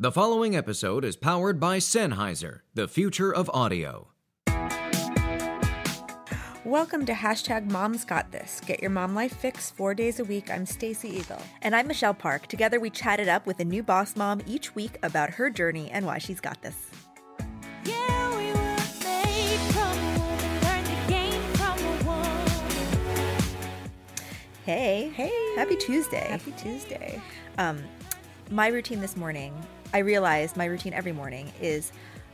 The following episode is powered by Sennheiser, the future of audio. Welcome to hashtag Mom's Got This. Get your mom life fix four days a week. I'm Stacy Igel. And I'm Michelle Park. Together we chatted up with a new boss mom each week about her journey and why she's got this. Yeah, we were made from a woman, learned the game from a woman. Hey. Hey. Happy Tuesday. Happy Tuesday. Um, my routine this morning, I realized my routine every morning is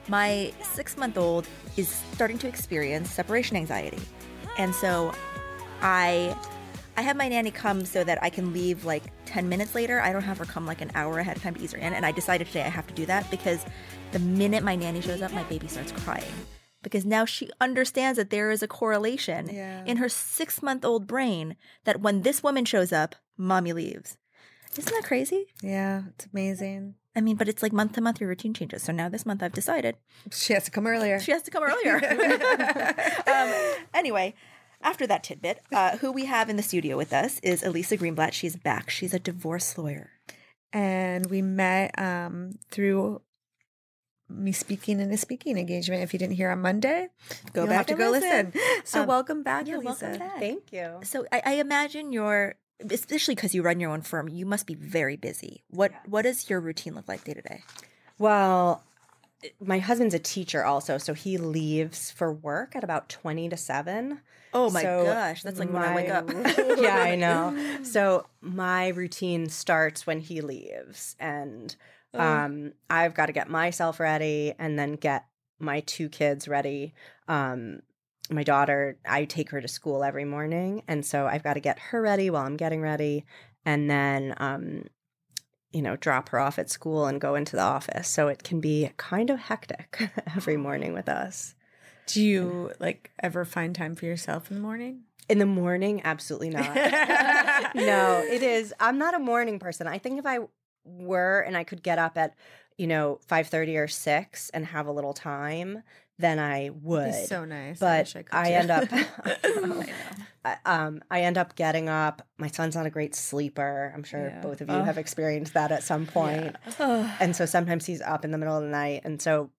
my six month old is starting to experience separation anxiety. And so I I have my nanny come so that I can leave like 10 minutes later. I don't have her come like an hour ahead of time to ease her in. And I decided today I have to do that because the minute my nanny shows up, my baby starts crying. Because now she understands that there is a correlation Yeah. in her six month old brain that when this woman shows up, mommy leaves. Isn't that crazy? Yeah, it's amazing. I mean, but it's like month to month your routine changes. So now this month I've decided She has to come earlier. she has to come earlier. um, anyway, after that tidbit, uh, who we have in the studio with us is Elysa Greenblatt. She's back. She's a divorce lawyer. and we met um, through me speaking in a speaking engagement. If you didn't hear on Monday, Go you'll back have to and go listen. listen. So Um, welcome back, yeah, Elysa. welcome back. Thank you. So I, I imagine you're, especially because you run your own firm, you must be very busy. What What does your routine look like day to day? Well, my husband's a teacher also, so he leaves for work at about 20 to 7. Oh my So gosh, that's like when I wake up. yeah, I know. So my routine starts when he leaves and Oh. um I've got to get myself ready and then get my two kids ready. Um my daughter, I take her to school every morning and so I've got to get her ready while I'm getting ready and then um you know, drop her off at school and go into the office. So it can be kind of hectic every morning with us. Do you like ever find time for yourself in the morning? In the morning, absolutely not. no, it is. I'm not a morning person. I think if I were and I could get up at, you know, 5:30 or 6 and have a little time, then I would. It's so nice. but wish I, could I end up I know. I, um I end up getting up. My son's not a great sleeper. I'm sure Yeah. both of you Oh. have experienced that at some point. And so sometimes he's up in the middle of the night. And so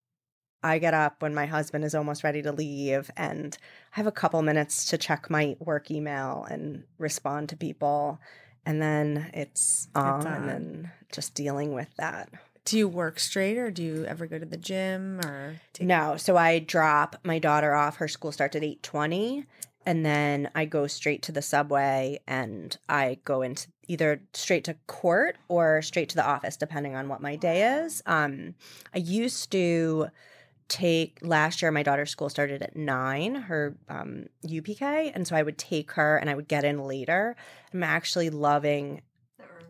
I get up when my husband is almost ready to leave and I have a couple minutes to check my work email and respond to people. And then it's on, on. and then just dealing with that. Do you work straight or do you ever go to the gym or take No, so I drop my daughter off. Her school starts at 8:20 and then I go straight to the subway and I go into either straight to court or straight to the office depending on what my day is. Um I used to take last year my daughter's school started at 9 her um UPK and so I would take her and I would get in later. I'm actually loving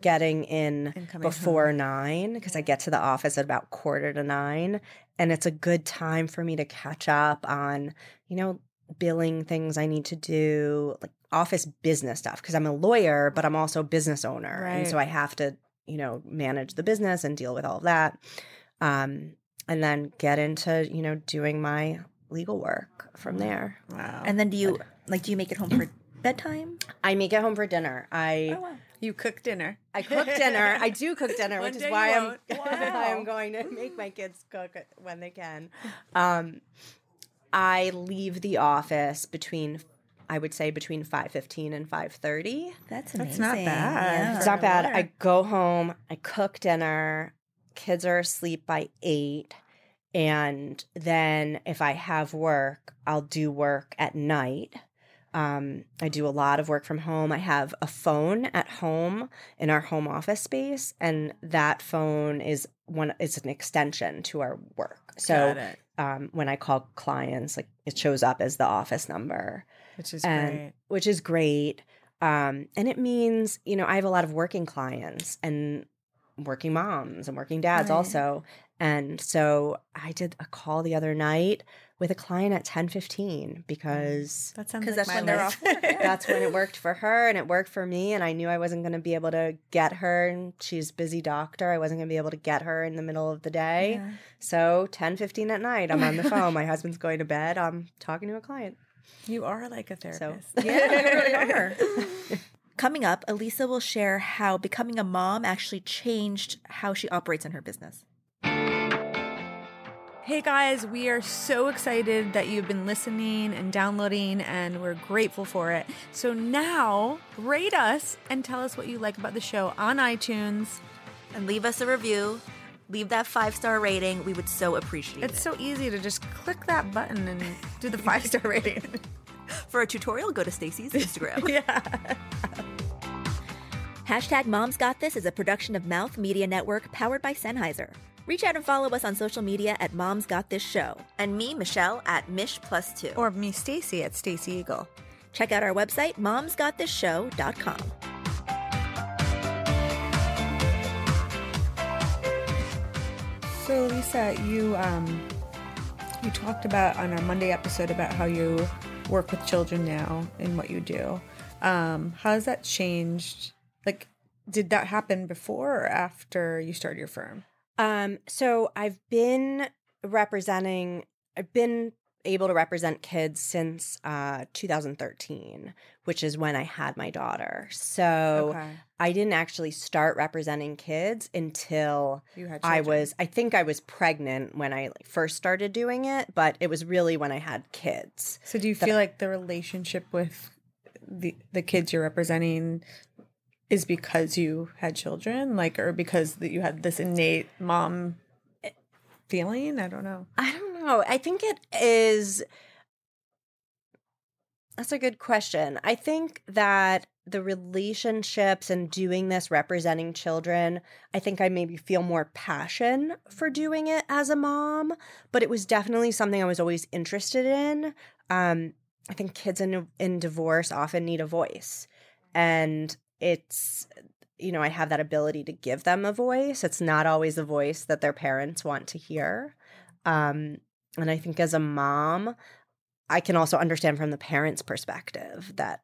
getting in before home? nine because I get to the office at about quarter to nine. And it's a good time for me to catch up on, you know, billing things I need to do, like office business stuff. Because I'm a lawyer, but I'm also a business owner. And so I have to, you know, manage the business and deal with all of that. Um, and then get into, you know, doing my legal work from there. Wow. And then do you like? Do you make it home for bedtime? I make it home for dinner. I Oh, wow. You cook dinner. I cook dinner. I do cook dinner, which is why I'm won't. why I'm going to make my kids cook it when they can. Um, I leave the office between I would say between five fifteen and five thirty. That's amazing. That's not bad. Yeah. It's not bad. I go home. I cook dinner. Kids are asleep by eight. And then if I have work, I'll do work at night. Um, I do a lot of work from home. I have a phone at home in our home office space, and that phone is one is an extension to our work. So um, when I call clients, like it shows up as the office number Which is and great. which is great. Um, and it means, you know, I have a lot of working clients and working moms and working dads Right. also. And so I did a call the other night with a client at 10:15 mm, because That sounds like that's when they're off work, yeah. that's when it worked for her and it worked for me and I knew I wasn't going to be able to get her and she's a busy doctor. I wasn't going to be able to get her in the middle of the day. Yeah. So 10:15 at night, I'm on the phone. My husband's going to bed. I'm talking to a client. You are like a therapist. Yeah, you really are. Coming up, Elysa will share how becoming a mom actually changed how she operates in her business. Hey guys, we are so excited that you've been listening and downloading, and we're grateful for it. So now, rate us and tell us what you like about the show on iTunes. And leave us a review. Leave that five star rating. We would so appreciate It's it. It's so easy to just click that button and do the five star rating. For a tutorial, go to Stacy's Instagram. yeah. Hashtag Moms Got This is a production of Mouth Media Network powered by Sennheiser. Reach out and follow us on social media at Moms Got This Show. And me, Michelle, at Mish Plus Two. Or me, Stacy at Stacy Igel. check out our website, momsgotthisshow.com. So Lisa, you um, you talked about on our Monday episode about how you work with children now and what you do. Um, how has that changed? Like, did that happen before or after you started your firm? Um, so I've been representing, I've been able to represent kids since uh 2013, which is when I had my daughter. So I didn't actually start representing kids until. I was I think I was pregnant when I like, first started doing it, but it was really when I had kids. So do you feel like the relationship with the the kids you're representing is because you had children, like, or because that you had this innate mom feeling? I don't know. I don't know. I think it is. That's a good question. I think that the relationships and doing this representing children, I think I maybe feel more passion for doing it as a mom, but it was definitely something I was always interested in. Um, I think kids in in divorce often need a voice, and it's you know I have that ability to give them a voice. It's not always a voice that their parents want to hear. Um, and I think as a mom, I can also understand from the parents' perspective that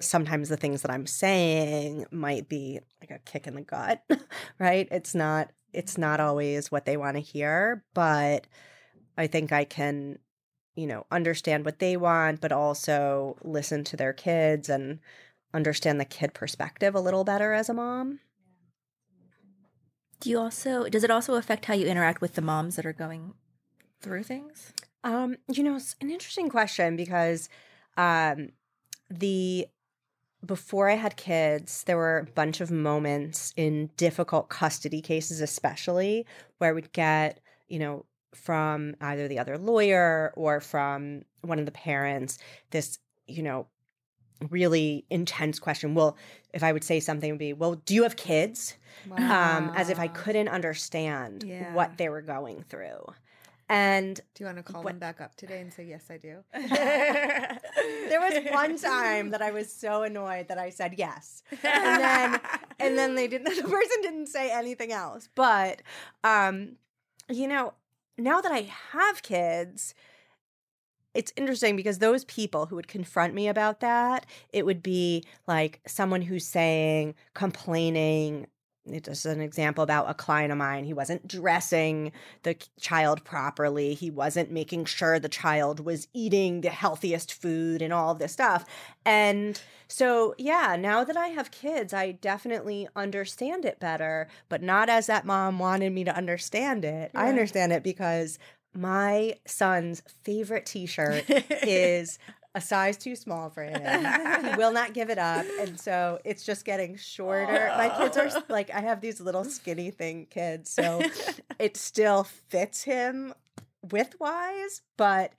sometimes the things that I'm saying might be like a kick in the gut, right? It's not it's not always what they want to hear, but I think I can, you know, understand what they want, but also listen to their kids and understand the kid perspective a little better as a mom. Do you also, does it also affect how you interact with the moms that are going through things? Um, you know, it's an interesting question because um the before I had kids, there were a bunch of moments in difficult custody cases, especially where we'd get, you know, from either the other lawyer or from one of the parents, this, you know, really intense question. Well, if I would say something, it would be, well, do you have kids? Um, as if I couldn't understand Yeah. what they were going through. And Do you want to call What- them back up today and say yes, I do? there was one time that I was so annoyed that I said yes, and then and then they didn't. The person didn't say anything else. But um, you know, now that I have kids, it's interesting because those people who would confront me about that, it would be like someone who's saying, complaining. It's just an example about a client of mine. He wasn't dressing the child properly. He wasn't making sure the child was eating the healthiest food and all of this stuff. And so, yeah, now that I have kids, I definitely understand it better, but not as that mom wanted me to understand it. I understand it because my son's favorite t shirt is a size too small for him. he will not give it up. And so it's just getting shorter. My kids are like, I have these little skinny thing kids. So it still fits him widthwise, but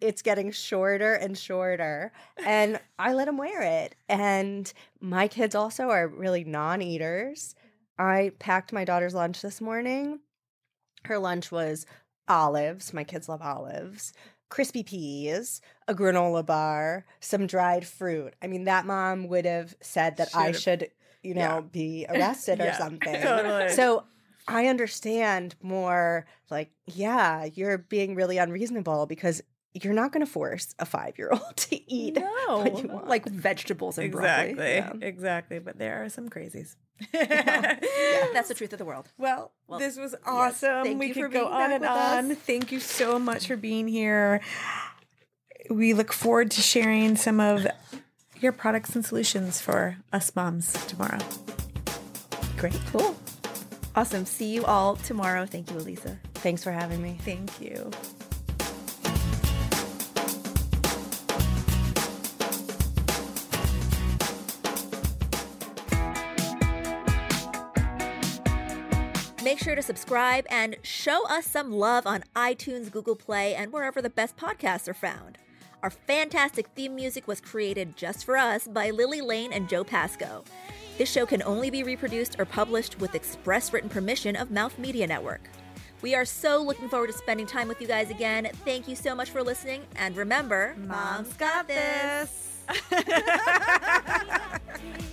it's getting shorter and shorter. And I let him wear it. And my kids also are really non eaters. I packed my daughter's lunch this morning. Her lunch was olives. My kids love olives. Crispy peas, a granola bar, some dried fruit. I mean, that mom would have said that I Should've- should, you know, Yeah. be arrested or something. totally. So I understand more like, yeah, you're being really unreasonable because you're not going to force a five year old to eat what you want. Like vegetables and broccoli. exactly, yeah. exactly. But there are some crazies. Yeah, that's the truth of the world. Well, Well, this was awesome. thank we could go on and on. us. Thank you so much for being here. We look forward to sharing some of your products and solutions for us moms tomorrow. Great. Cool. Awesome. See you all tomorrow. Thank you, Elysa. Thanks for having me. Thank you. Make sure to subscribe and show us some love on iTunes, Google Play, and wherever the best podcasts are found. Our fantastic theme music was created just for us by Lily Lane and Joe Pasco. This show can only be reproduced or published with express written permission of Mouth Media Network. We are so looking forward to spending time with you guys again. Thank you so much for listening, and remember, Mom's got this.